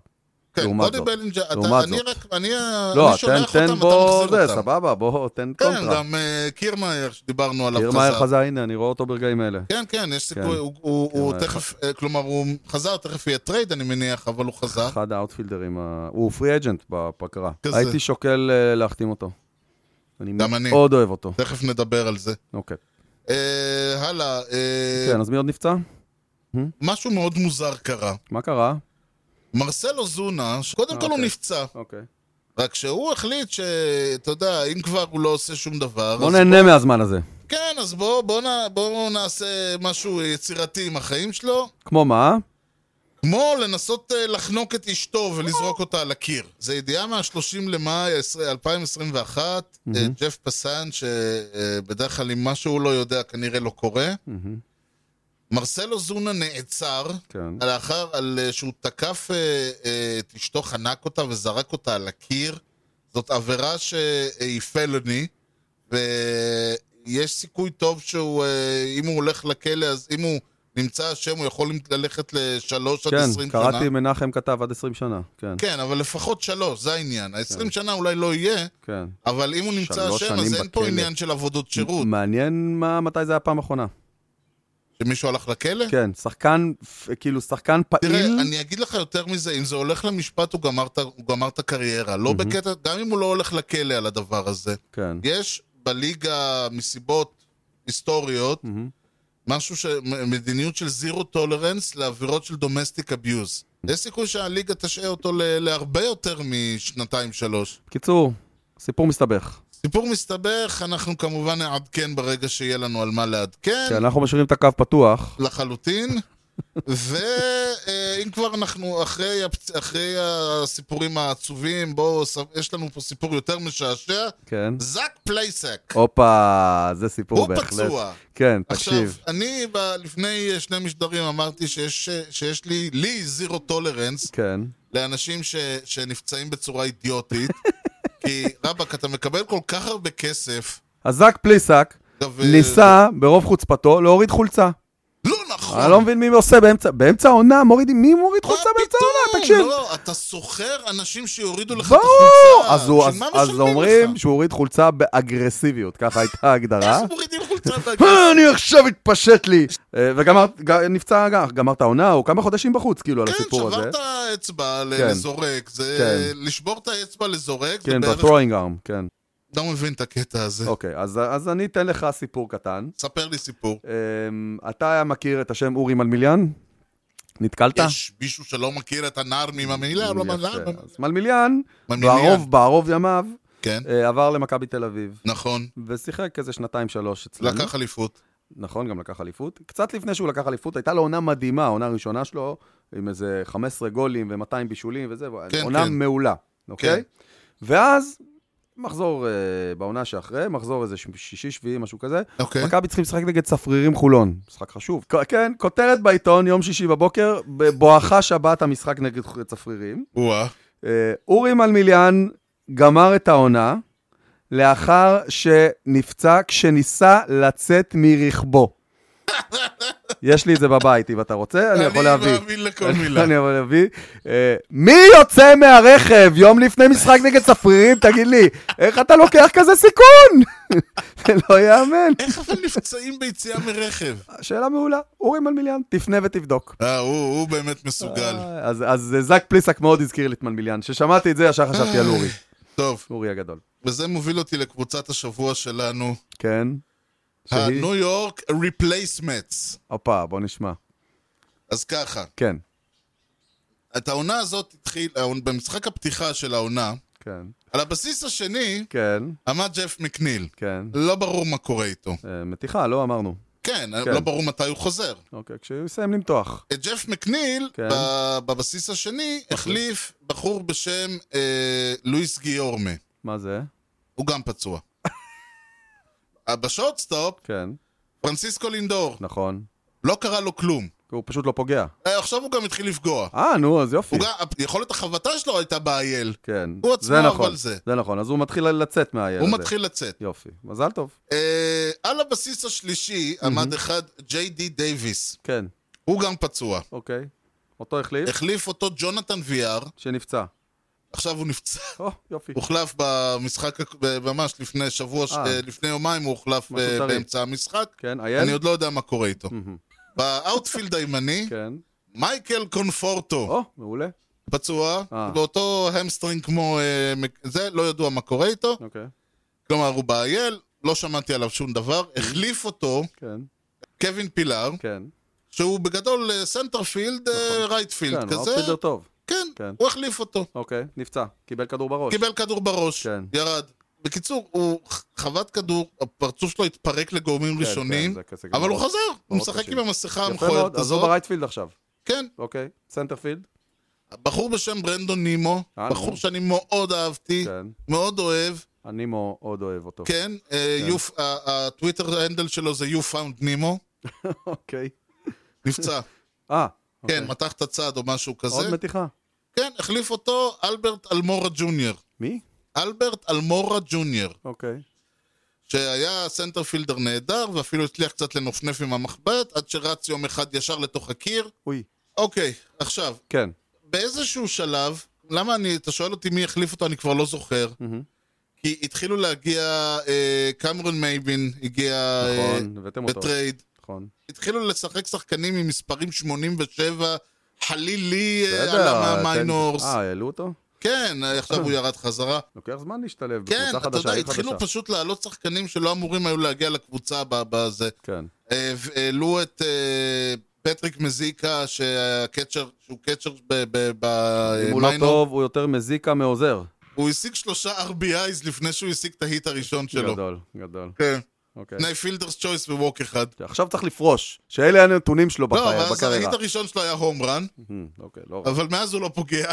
כן, לעומת קודי. בלינג'ר, אני. רק, אני לא, אני שולח תן, אותם, תן אתה מחזיר זה, אותם. סבבה, בוא, תן כן, קונטרה. גם אה, קירמאייר שדיברנו עליו קירמאייר חזר. הנה, אני רואה אותו ברגעים אלה. כן, כן, יש כן. סיכוי, הוא- הוא הוא קירמאייר תכף, אה, כלומר, הוא חזר, תכף יהיה trade, אני מניח, אבל הוא חזר. אחד ה outfielder ים, הוא free agent בפגרה. הייתי שוקל אה, להחתים אותו. אני גם אני. מאוד אוהב אותו. תכף נדבר על זה. אוקיי. אה, הלאה, אה, כן, אז מי עוד נפצע? משהו מאוד מוזר קרה. מה קרה? מרסלו זונה, קודם כל הוא אוקיי. נפצע, אוקיי. רק שהוא החליט שאתה יודע, אם כבר הוא לא עושה שום דבר, בוא נהנה מהזמן הזה. כן, אז בואו בוא, בוא נעשה משהו יצירתי עם החיים שלו, כמו מה? כמו לנסות אה, לחנוק את אשתו ולזרוק אותה על הקיר. זה ידיעה מה-30 למאי 2021, אה, ג'ף פסן, שבדרך כלל אם משהו הוא לא יודע, כנראה לא קורה. מרסלו זונה נעצר, כן. לאחר על אה, שהוא תקף אה, אה, את אשתו, חנק אותה וזרק אותה על הקיר. זאת עבירה שהיא פלוני, ויש סיכוי טוב שהוא, אם הוא הולך לכלא, אז אם הוא נמצא אשם, הוא יכול ללכת לשלוש עד כן, עשרים שנה. קראתי מנחם כתב עד 20 שנה. כן, כן, אבל לפחות שלוש, זה העניין. ה-20 שנה אולי לא יהיה, כן. אבל אם הוא נמצא אשם, אז אין פה בכלא. עניין של עבודות שירות. מעניין מה- מתי זה היה הפעם האחרונה. שמישהו הלך לכלא? כן, שחקן, כאילו, שחקן תראה, פעיל. אני אגיד לך יותר מזה, אם זה הולך למשפט, הוא גמר הוא גמר את הקריירה. לא בקטע, גם אם הוא לא הולך לכלא על הדבר הזה. כן. יש בליגה, מסיבות היסטוריות, משהו ש... מדיניות של zero tolerance לעבירות של domestic abuse. יש סיכוי שהליגה תשעה אותו ל- להרבה יותר משנתיים-שלוש. קיצור, סיפור מסתבך. סיפור מסתבך, אנחנו כמובן נעדכן ברגע שיהיה לנו על מה לעדכן. כן, אנחנו משאירים את הקו פתוח. לחלוטין. ואם כבר אנחנו אחרי. אחרי הסיפורים העצובים, בואו, יש לנו פה סיפור יותר משעשע. כן. זאק פלייסק. הופה, זה סיפור הוא בהחלט. פצוע. כן, עכשיו, תקשיב. אני ב... לפני שני משדרים אמרתי שיש, שיש לי, לי zero tolerance כן. לאנשים ש... שנפצעים בצורה אידיוטית. כי רבאק, אתה מקבל כל כך הרבה כסף. אז זאק פליסק אגב, אה, ניסה ברוב חוצפתו להוריד חולצה. לא נכון. אני לא מבין מי עושה באמצע, באמצע העונה, מורידים, מי מוריד חולצה באמצע? העונה? תקשיב. לא, אתה שוכר אנשים שיורידו לך את ברור! החולצה. בשביל אז- אומרים? שהוא הוריד חולצה באגרסיביות, ככה הייתה ההגדרה. איך מורידים חולצה אה, באגרסיביות? אני עכשיו התפשט לי. אה, וגמר, נפצע, גמר את העונה, הוא כמה חודשים בחוץ, כאילו, על כן, הסיפור הזה. שברת אצבע כן. לזורק, זה כן. לשבור את האצבע לזורק, כן. ב-throwing arm, כן. לא מבין את הקטע הזה. אוקיי, אז אז אני אתן לך סיפור קטן. ספר לי סיפור. אמ, אתה מכיר את השם אורי מלמיליאן? נתקלת? יש מישהו שלא מכיר את הנער מממילה? לא מלמיליאן. בערוב, בערוב ימיו, כן, אה, עבר למכבי תל אביב, נכון. ושיחק איזה שנתיים-שלוש אצלנו. לקח אליפות. נכון, גם לקח אליפות. קצת לפני שהוא לקח אליפות, הייתה לו עונה מדהימה, העונה הראשונה שלו, עם איזה 15 גולים ו-200 בישולים וזה, כן, עונה כן. מעולה, אוקיי? כן. ואז, מחזור אה, בעונה שאחרי, מחזור איזה שישי, שביעי, משהו כזה, אוקיי. מכבי צריכים לשחק נגד צפרירים חולון, משחק חשוב. כן, כותרת בעיתון, יום שישי בבוקר, בבואכה שבת המשחק נגד צפרירים. וואה. אה, אורי מלמיליאן גמר את העונה לאחר שנפצע כשניסה לצאת מרכבו. יש לי את זה בבית, אם אתה רוצה, אני יכול להביא. אני מאמין לכל מילה. אני יכול להביא. אה, מי יוצא מהרכב יום לפני משחק נגד צפרירים? תגיד לי, איך אתה לוקח כזה סיכון? זה לא ייאמן. איך אבל נפצעים ביציאה מרכב? שאלה מעולה. אורי מלמיליאן, תפנה ותבדוק. אה, הוא באמת מסוגל. אה, אז זאק פליסק מאוד הזכיר לי את מלמיליאן. כששמעתי את זה, ישר חשבתי על אורי. טוב, אורי הגדול. וזה מוביל אותי לקבוצת השבוע שלנו. כן. הניו יורק Replacements. הופה, בוא נשמע. אז ככה, כן, את העונה הזאת התחיל, במשחק הפתיחה של העונה, כן, על הבסיס השני כן, עמד ג'ף מקניל. כן. לא ברור מה קורה איתו. אה, מתיחה, לא אמרנו. כן, כן. לא ברור מתי הוא חוזר. אוקיי, כשהוא יסיים למתוח. את ג'ף מקניל, כן. בבסיס השני, החליף בחור בשם אה, לואיס גיורמה. מה זה? הוא גם פצוע. אה, בשורטסטופ, כן, פרנסיסקו לינדור, נכון. לא קרה לו כלום. הוא פשוט לא פוגע. אה, עכשיו הוא גם התחיל לפגוע. אה, נו, אז יופי. גם, יכולת החבטה שלו הייתה באייל. כן. הוא עצמו, זה נכון, אבל זה. זה נכון, אז הוא מתחיל לצאת מהילד הוא הזה. מתחיל לצאת. יופי, מזל טוב. אה, על הבסיס השלישי עמד אחד ג'יי די דייוויס. כן, הוא גם פצוע. אוקיי. אותו החליף, החליף אותו ג'ונתן ויאר, שנפצע. עכשיו הוא נפצע. או, יופי. הוחלף במשחק, ב- ממש לפני שבוע, ש- אה. אה, לפני יומיים הוא הוחלף משהו אה. באמצע המשחק. כן, IL? אני עוד לא יודע מה קורה איתו. ב outfield הימני, כן. מייקל קונפורטו, או, מעולה. פצוע. באותו hamstring כמו זה, לא ידוע מה קורה איתו. אוקיי, כלומר, הוא ב IL, לא שמעתי עליו שום דבר. החליף אותו כן, קווין פילאר, כן. שהוא בגדול center field, אה, right field כן, כזה. outfielder טוב. כן, כן. הוא החליף אותו. אוקיי, נפצע. קיבל כדור בראש. קיבל כדור בראש, כן. ירד. בקיצור, הוא חבט כדור, הפרצוף שלו התפרק לגורמים כן, ראשונים, כן, זה אבל הוא חזר, הוא משחק קשים. עם המסכה יפה המכוערת מאוד, אז הוא הזאת. ב right field עכשיו. כן, אוקיי, center field. בחור בשם ברנדון נימו, אה, בחור נו. שאני מאוד אהבתי, כן. מאוד אוהב, אני מאוד אוהב אותו. כן, אה, you- ה- הטוויטר handle שלו זה You found Nimmo, אוקיי. נפצע. אה, כן, אוקיי. מתח את הצד או משהו עוד כזה. מתיחה. כן, החליף אותו אלברט אלמורה ג'וניור. מי? אלברט אלמורה ג'וניור, אוקיי. שהיה center fielder נהדר, ואפילו הצליח קצת לנפנף עם המחבט, עד שרץ יום אחד ישר לתוך הקיר. אוי. אוקיי, עכשיו, כן. באיזשהו שלב, למה אני, אתה שואל אותי מי החליף אותו, אני כבר לא זוכר. כי התחילו להגיע, אה, קמרון מייבין הגיע אה, נכון, אותו. ב trade. נכון. התחילו לשחק שחקנים עם מספרים 87, חליל לי אה. עלה תן- מה minors. אה, העלו אותו? כן, עכשיו הוא ירד חזרה. לוקח זמן להשתלב כן, בקבוצה אתה חדשה, יודע, עיר התחילו חדשה. פשוט לעלות שחקנים שלא אמורים היו להגיע לקבוצה בזה. כן. אה, והעלו את אה, פטריק מזיקה, שה catcher, שהוא catcher ב- ב- אם הוא לא ב minor. טוב, הוא יותר מזיקה מעוזר. הוא השיג שלושה RBIs לפני שהוא השיג את ה hit הראשון שלו. גדול, גדול. כן. אוקיי. שני fielder's choice ו walk אחד. עכשיו צריך לפרוש, שאלה הנתונים שלו לא, בחיי- ואז ה hit בקריירה. הראשון שלו היה home run, מהמם, אוקיי, לא רע. אבל מאז הוא לא פוגע.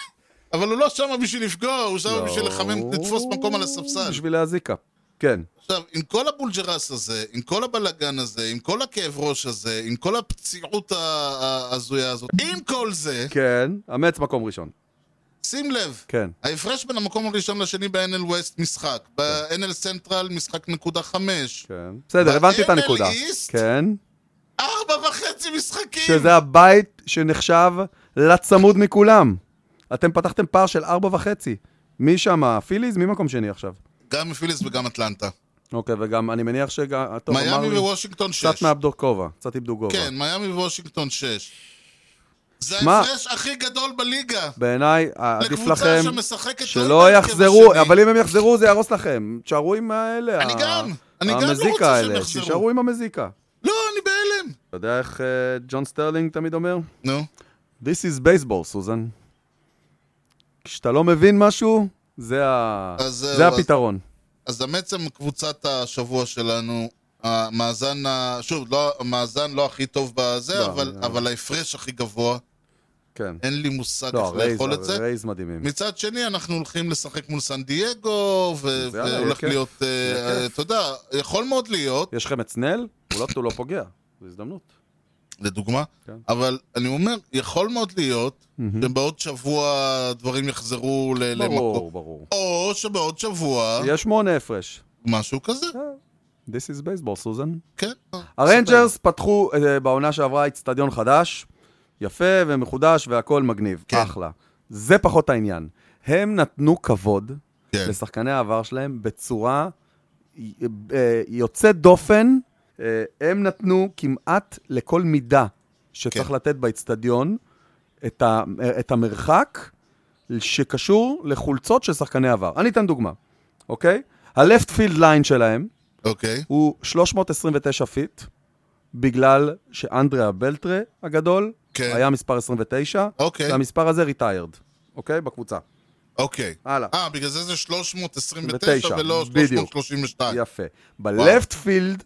אבל הוא לא שם בשביל לפגוע, הוא שם לא, בשביל לחמם, הוא- לתפוס מקום על הספסל. בשביל להזיקה. כן. עכשיו, עם כל הבולג'רס הזה, עם כל הבלגן הזה, עם כל הכאב ראש הזה, עם כל הפציעות ההזויה הזאת, עם כל זה, כן, המטס מקום ראשון. שים לב, כן. ההפרש בין המקום הראשון לשני ב-NL West משחק, ב-NL Central משחק נקודה חמש, כן. בסדר, הבנתי את ב-NL הנקודה. East? כן. ארבע וחצי משחקים! שזה הבית שנחשב לצמוד מכולם. אתם פתחתם פער של ארבע וחצי. מי שם? פיליז? מי מקום שני עכשיו? גם מפיליס וגם אטלנטה. אוקיי, וגם, אני מניח שגם... מיאמי ווושינגטון שש. קצת מאבדו כובע, קצת איבדו גובה. כן, מיאמי ווושינגטון שש. זה ההפרש הכי גדול בליגה. בעיניי, עדיף לכם לא שלא יחזרו, השני. אבל אם הם יחזרו זה יהרוס לכם. תשארו עם האלה. אני ה- גם, אני גם לא רוצה שהם יחזרו. תישארו עם המזיקה. לא, אני בהלם. אתה יודע איך אה, ג'ון סטרלינג תמיד אומר? נו. This is baseball, סוזן. כשאתה לא מבין משהו, זה, ה... אז זה אז- הפתרון. אז בעצם קבוצת השבוע שלנו, המאזן, שוב, לא, המאזן לא הכי טוב בזה, לא, אבל, אני- אבל ההפרש הכי גבוה, כן. אין לי מושג לא, איך לאכול את זה. הרייז מדהימים. מצד שני, אנחנו הולכים לשחק מול סן דייגו, ו- והולך כיף. להיות, אה. אתה יודע, יכול מאוד להיות, יש לכם את סנל, הוא לא, הוא לא פוגע. זו הזדמנות. לדוגמה, כן. אבל אני אומר, יכול מאוד להיות שבעוד שבוע דברים יחזרו ל- למקום. ברור, ברור. או שבעוד שבוע, יש שמונה הפרש. משהו כזה, This is baseball, סוזן. כן. הריינג'רס פתחו אה, בעונה שעברה אצטדיון חדש, יפה ומחודש והכל מגניב. כן. אחלה. זה פחות העניין. הם נתנו כבוד כן. לשחקני העבר שלהם בצורה אה, יוצאת דופן. אה, הם נתנו כמעט לכל מידה שצריך כן. לתת באצטדיון את, ה, את המרחק שקשור לחולצות של שחקני עבר. אני אתן דוגמה, אוקיי? ה-left field line שלהם אוקיי. הוא 329 feet, בגלל שאדריאן בלטרה הגדול כן. היה מספר 29, אוקיי. והמספר הזה retired, אוקיי? בקבוצה. אוקיי. הלאה. אה, בגלל זה זה 329 29, ולא בדיוק. 332. יפה. ב-left field,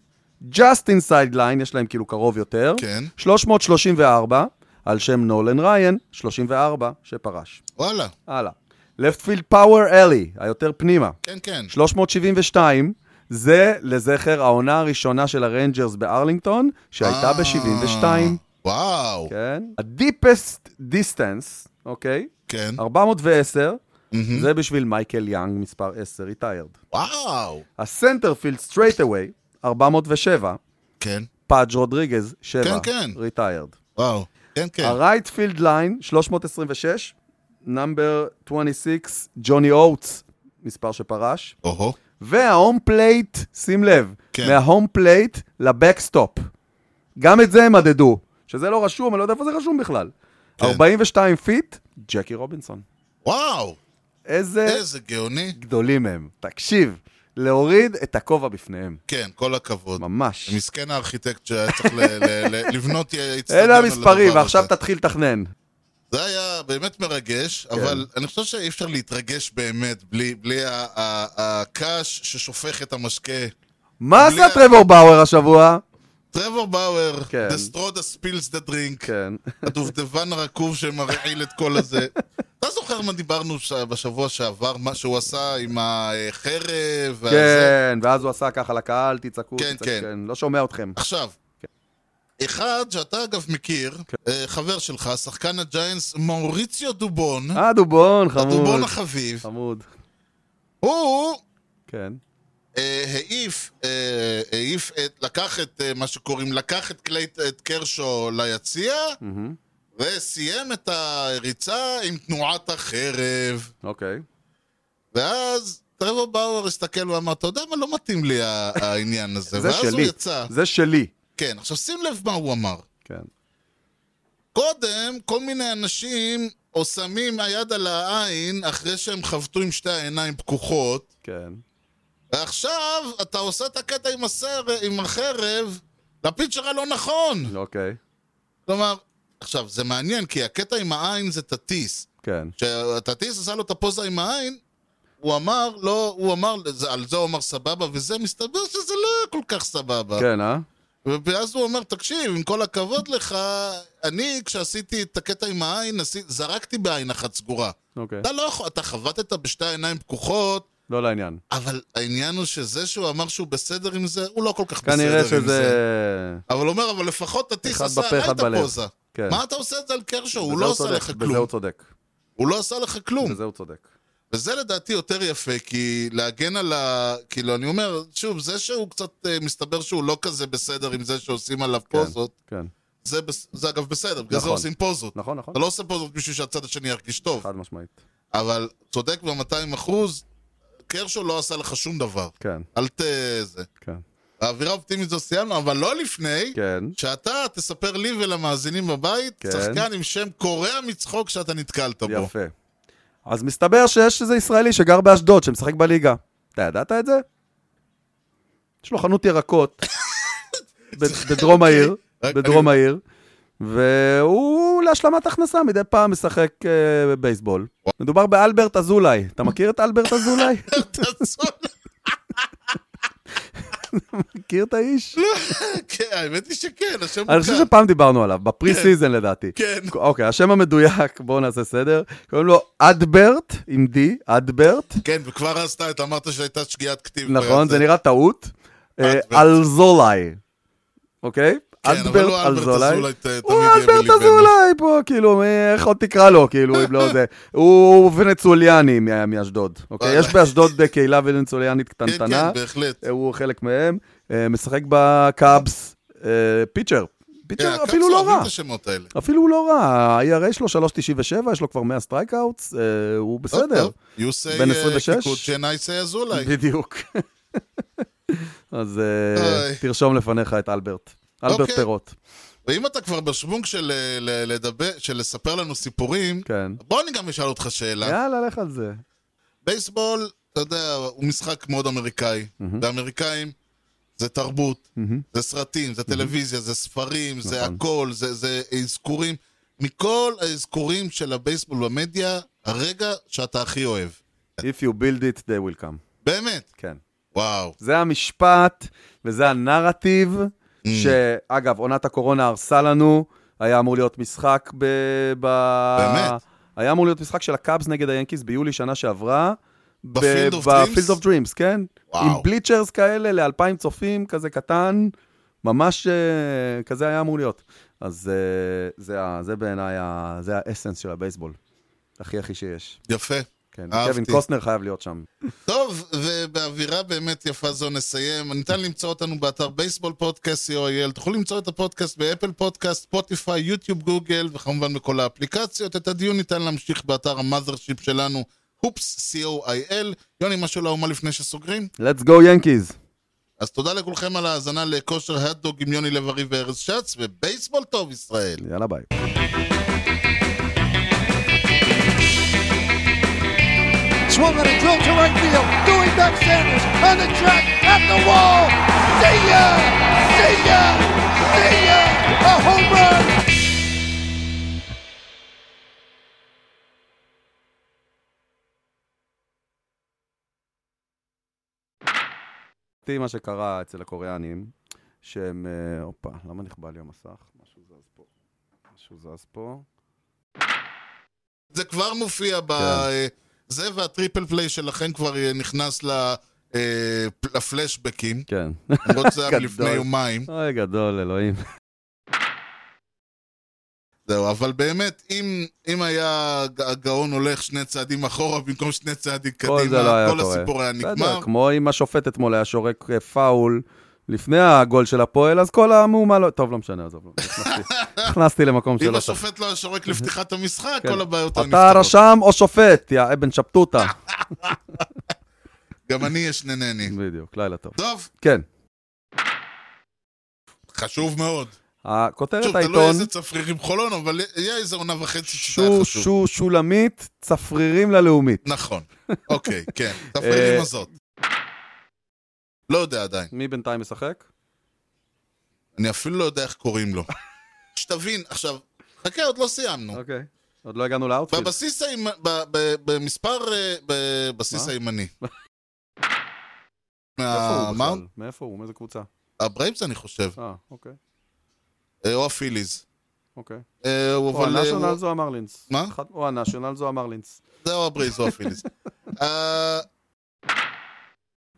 just inside line, יש להם כאילו קרוב יותר, כן. 334, על שם נולן ראיין, 34, שפרש. וואלה. הלאה. left field power alley, היותר פנימה, כן, כן. 372, זה לזכר העונה הראשונה של הריינג'רס בארלינגטון, שהייתה אה, ב-72. וואו, כן? ה-deepest distance, אוקיי? כן. 410, זה בשביל מייקל יאנג, מספר 10, retired. וואו, ה center field straightaway, 407, כן, פאדג' רודריגז, 7, כן, כן. retired. וואו, כן, כן. ה right field line, 326, number 26, ג'וני אוטס, מספר שפרש. או-הו, וה home plate, שים לב, כן. מה home plate ל backstop. גם את זה הם מדדו, שזה לא רשום, אני לא יודע איפה זה רשום בכלל. כן. 42 feet, ג'קי רובינסון. וואו, איזה איזה גאוני. גדולים הם. תקשיב, להוריד את הכובע בפניהם. כן, כל הכבוד. ממש. מסכן הארכיטקט שהיה צריך לבנות אלה המספרים, ועכשיו. תתחיל לתכנן. זה היה באמת מרגש, כן. אבל אני חושב שאי אפשר להתרגש באמת בלי, בלי הקש ששופך את המשקה. מה עשה טרוור באואר השבוע? טרוור באואר, כן. The straw that spills the drink, כן. הדובדבן הרקוב שמרעיל את כל הזה. אתה זוכר מה דיברנו ש- בשבוע שעבר, מה שהוא עשה עם החרב? והזה? כן, ואז הוא עשה ככה לקהל, תצעקו, כן, תצעקו, כן. לא שומע אתכם. עכשיו, אחד שאתה אגב מכיר, כן. אה, חבר שלך, שחקן הג'יינטס, מאוריציו דובון, אה, דובון, חמוד. הדובון החביב, חמוד. הוא כן. אה, העיף, אה, העיף את, לקח את מה שקוראים, לקח את קלייטון קרשו ליציע, מהמם. וסיים את הריצה עם תנועת החרב. אוקיי. ואז טרוור באואר הסתכל ואמר, אתה יודע מה, לא מתאים לי העניין הזה. זה ואז הוא שלי. יצא. זה שלי. כן, עכשיו שים לב מה הוא אמר. כן. קודם, כל מיני אנשים או שמים היד על העין אחרי שהם חבטו עם שתי העיניים פקוחות, כן. ועכשיו אתה עושה את הקטע עם, הסר... עם החרב לפיצ'ר הלא נכון. אוקיי. כלומר, עכשיו, זה מעניין, כי הקטע עם העין זה תטיס. כן. כשהתטיס עשה לו את הפוזה עם העין, הוא אמר, לא, הוא אמר, זה- על זה הוא אמר סבבה, וזה מסתבר שזה לא כל כך סבבה. כן, אה? ואז הוא אומר, תקשיב, עם כל הכבוד לך, אני, כשעשיתי את הקטע עם העין, זרקתי בעין אחת סגורה. אוקיי. אתה לא יכול, אתה חבטת בשתי העיניים פקוחות, לא לעניין. אבל העניין הוא שזה שהוא אמר שהוא בסדר עם זה, הוא לא כל כך בסדר כנראה עם זה. שזה... אבל הוא אומר, אבל לפחות אחד עשה עליי את. הפוזה. כן. מה אתה עושה את זה על קרשו? הוא לא עשה לך בזה הוא כלום. צודק. הוא לא עשה לך כלום. בזה הוא צודק. וזה לדעתי יותר יפה, כי להגן על ה... כאילו, אני אומר, שוב, זה שהוא קצת, אה, מסתבר שהוא לא כזה בסדר עם זה שעושים עליו פוזות, כן. זה, בס- זה אגב בסדר, בגלל זה נכון. עושים פוזות. נכון, נכון. אתה לא עושה פוזות בשביל שהצד השני ירגיש טוב, חד משמעית. אבל צודק ב-200 אחוז, קרשו לא עשה לך שום דבר. כן, אל ת... זה. כן. האווירה האופטימית זו סיימנו, אבל לא לפני כן. שאתה תספר לי ולמאזינים בבית, כן. שחקן עם שם קורע מצחוק שאתה נתקלת בו. יפה. אז מסתבר שיש איזה ישראלי שגר באשדוד, שמשחק בליגה. אתה ידעת את זה? יש לו חנות ירקות בדרום העיר, רק- בדרום אני- העיר, והוא להשלמת הכנסה מדי פעם משחק אה, בייסבול. מדובר באלברט אזולאי. אתה מכיר את אלברט אזולאי? תעשו- מכיר את האיש? כן, האמת היא שכן, השם אני חושב מוכר. שפעם דיברנו עליו, ב pre-season לדעתי. כן. אוקיי, השם המדויק, בואו נעשה סדר. קוראים לו אדברט, עם D, אדברט. כן, וכבר אז אתה אמרת שהייתה שגיאת כתיב. נכון. זה נראה טעות. אה. אלזולאי, אוקיי? כן, הוא אלברט אזולאי הוא אלברט. אזולאי פה, כאילו, איך עוד תקרא לו, כאילו, אם לא זה. הוא ונצוליאני מאשדוד, אוקיי? יש באשדוד קהילה ונצוליאנית כן, קטנטנה. כן, בהחלט. אה, הוא חלק מהם. אה, משחק בקאבס, אה, pitcher. כן, pitcher הקאבס אפילו לא רע. אפילו הוא לא רע, ה-ERA שלו 3.97, יש לו כבר 100 strikeouts, אה, הוא בסדר. בן uh, 26? קיקוצ'ן, I say אזולאי. בדיוק. אז. תרשום לפניך את אלברט. אלברט אוקיי. פירות. ואם אתה כבר בשוונג של אה, לדבר, של לספר לנו סיפורים, כן. בוא אני גם אשאל אותך שאלה. יאללה, לך על זה. בייסבול, אתה יודע, הוא משחק מאוד אמריקאי. ואמריקאים זה תרבות, זה סרטים, זה טלוויזיה, זה ספרים, זה נכון. הכל, זה זה אזכורים. מכל האזכורים של הבייסבול במדיה, הרגע שאתה הכי אוהב. If you build it, they will come. באמת. כן. וואו. זה המשפט וזה הנרטיב, Mm. שאגב, עונת הקורונה הרסה לנו, היה אמור להיות משחק ב... ב... באמת? היה אמור להיות משחק של הקאבס נגד היאנקיס ביולי שנה שעברה. Dreams? of Dreams, כן. וואו. עם bleachers כאלה לאלפיים צופים, כזה קטן, ממש אה, כזה היה אמור להיות. אז אה, זה, זה בעיניי, זה ה essence של הבייסבול. הכי הכי שיש. יפה. כן. קווין קוסטנר חייב להיות שם. טוב, ובאווירה באמת יפה זו נסיים. ניתן למצוא אותנו באתר בייסבול פודקאסט co.il. תוכלו למצוא את הפודקאסט באפל פודקאסט, ספוטיפיי, יוטיוב, גוגל, וכמובן בכל האפליקציות. את הדיון ניתן להמשיך באתר ה mothership שלנו, הופס co.il. יוני, משהו לאומה לפני שסוגרים? Let's go ינקיז. אז תודה לכולכם על ההאזנה לכושר הדוג עם יוני לב-ארי וארז שץ, ובייסבול טוב ישראל. יאללה ביי. Swung on a drill to right field. Doing back Sanders on the track at the wall. See ya! See ya! See ya! A home run! מה שקרה אצל הקוריאנים, שהם... אה, הופה, למה נכבה לי המסך? משהו זז פה. משהו זז פה. זה כבר מופיע ב... כן. זה והטריפל פליי שלכם כבר אה, נכנס ל... אה, לפלשבקים, כן. למרות שזה היה גדול. לפני יומיים. אוי, גדול, אלוהים. זהו, אבל באמת, אם, אם היה הג- הגאון הולך שני צעדים אחורה במקום שני צעדים כל קדימה, לא כל קורה. הסיפור היה בסדר, נגמר. כמו אם השופט אתמול היה שורק אה, פאול לפני הגול של הפועל, אז כל המהומה לא... טוב, לא משנה, עזוב. לא. נכנסתי- למקום אם שלא צריך. השופט לא שורק לפתיחת המשחק, כן. כל הבעיות היו אתה נפתרות. רשם או שופט, יא אבן שבתותה. גם אני אשננני. בדיוק, לילה טוב. טוב, כן, חשוב מאוד. הכותרת שוב, תלוי העיתון, איזה צפרירים חולון, אבל יהיה איזה עונה וחצי שזה היה שו חשוב. שו שולמית, צפרירים ללאומית. נכון. אוקיי, כן. תפרירים אה, הזאת. לא יודע עדיין. מי בינתיים משחק? אני אפילו לא יודע איך קוראים לו. שתבין, עכשיו, חכה, עוד לא סיימנו. אוקיי. עוד לא הגענו ל outfield. בבסיס הימני, במספר, אה, בבסיס? הימני. איפה הוא? בכלל? מאיפה הוא? מאיזה קבוצה? הברייבס אני חושב, אה, אוקיי. אה, או הפיליז. אוקיי. אה, או אבל... אה, ה National הוא- זו המרלינס. מה? או ה National זו המרלינס. זה או הברייבס או הפיליז.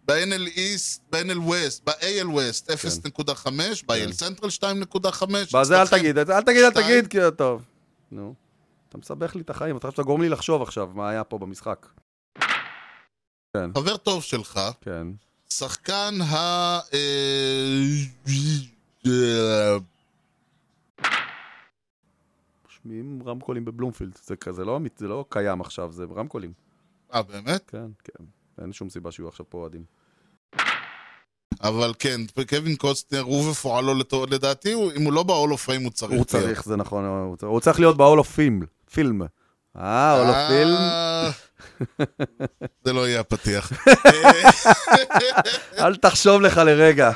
אה, ב-NL East, ב-NL West, ב-AL West 0.5, ב-AL Central 2.5. בזה אל תגיד, אל תגיד, אל. תגיד, כי טוב. נו. אתה מסבך לי את החיים, אתה חושב שאתה גורם לי לחשוב עכשיו מה היה פה במשחק. כן, חבר טוב שלך, כן. שחקן ה... אה, משמיעים רמקולים בבלומפילד. זה כזה לא זה לא קיים עכשיו, זה רמקולים. אה, באמת? כן, כן. אין שום סיבה שיהיו עכשיו פה אוהדים. אבל כן, קווין קוסטנר הוא ופועלו לדעתי, הוא- אם הוא לא ב-all of fame הוא צריך הוא להיות. צריך, זה נכון, הוא צריך- הוא צריך להיות ב-all of film. פילם. אה, all of film. אה, זה לא יהיה הפתיח. אל תחשוב לך לרגע.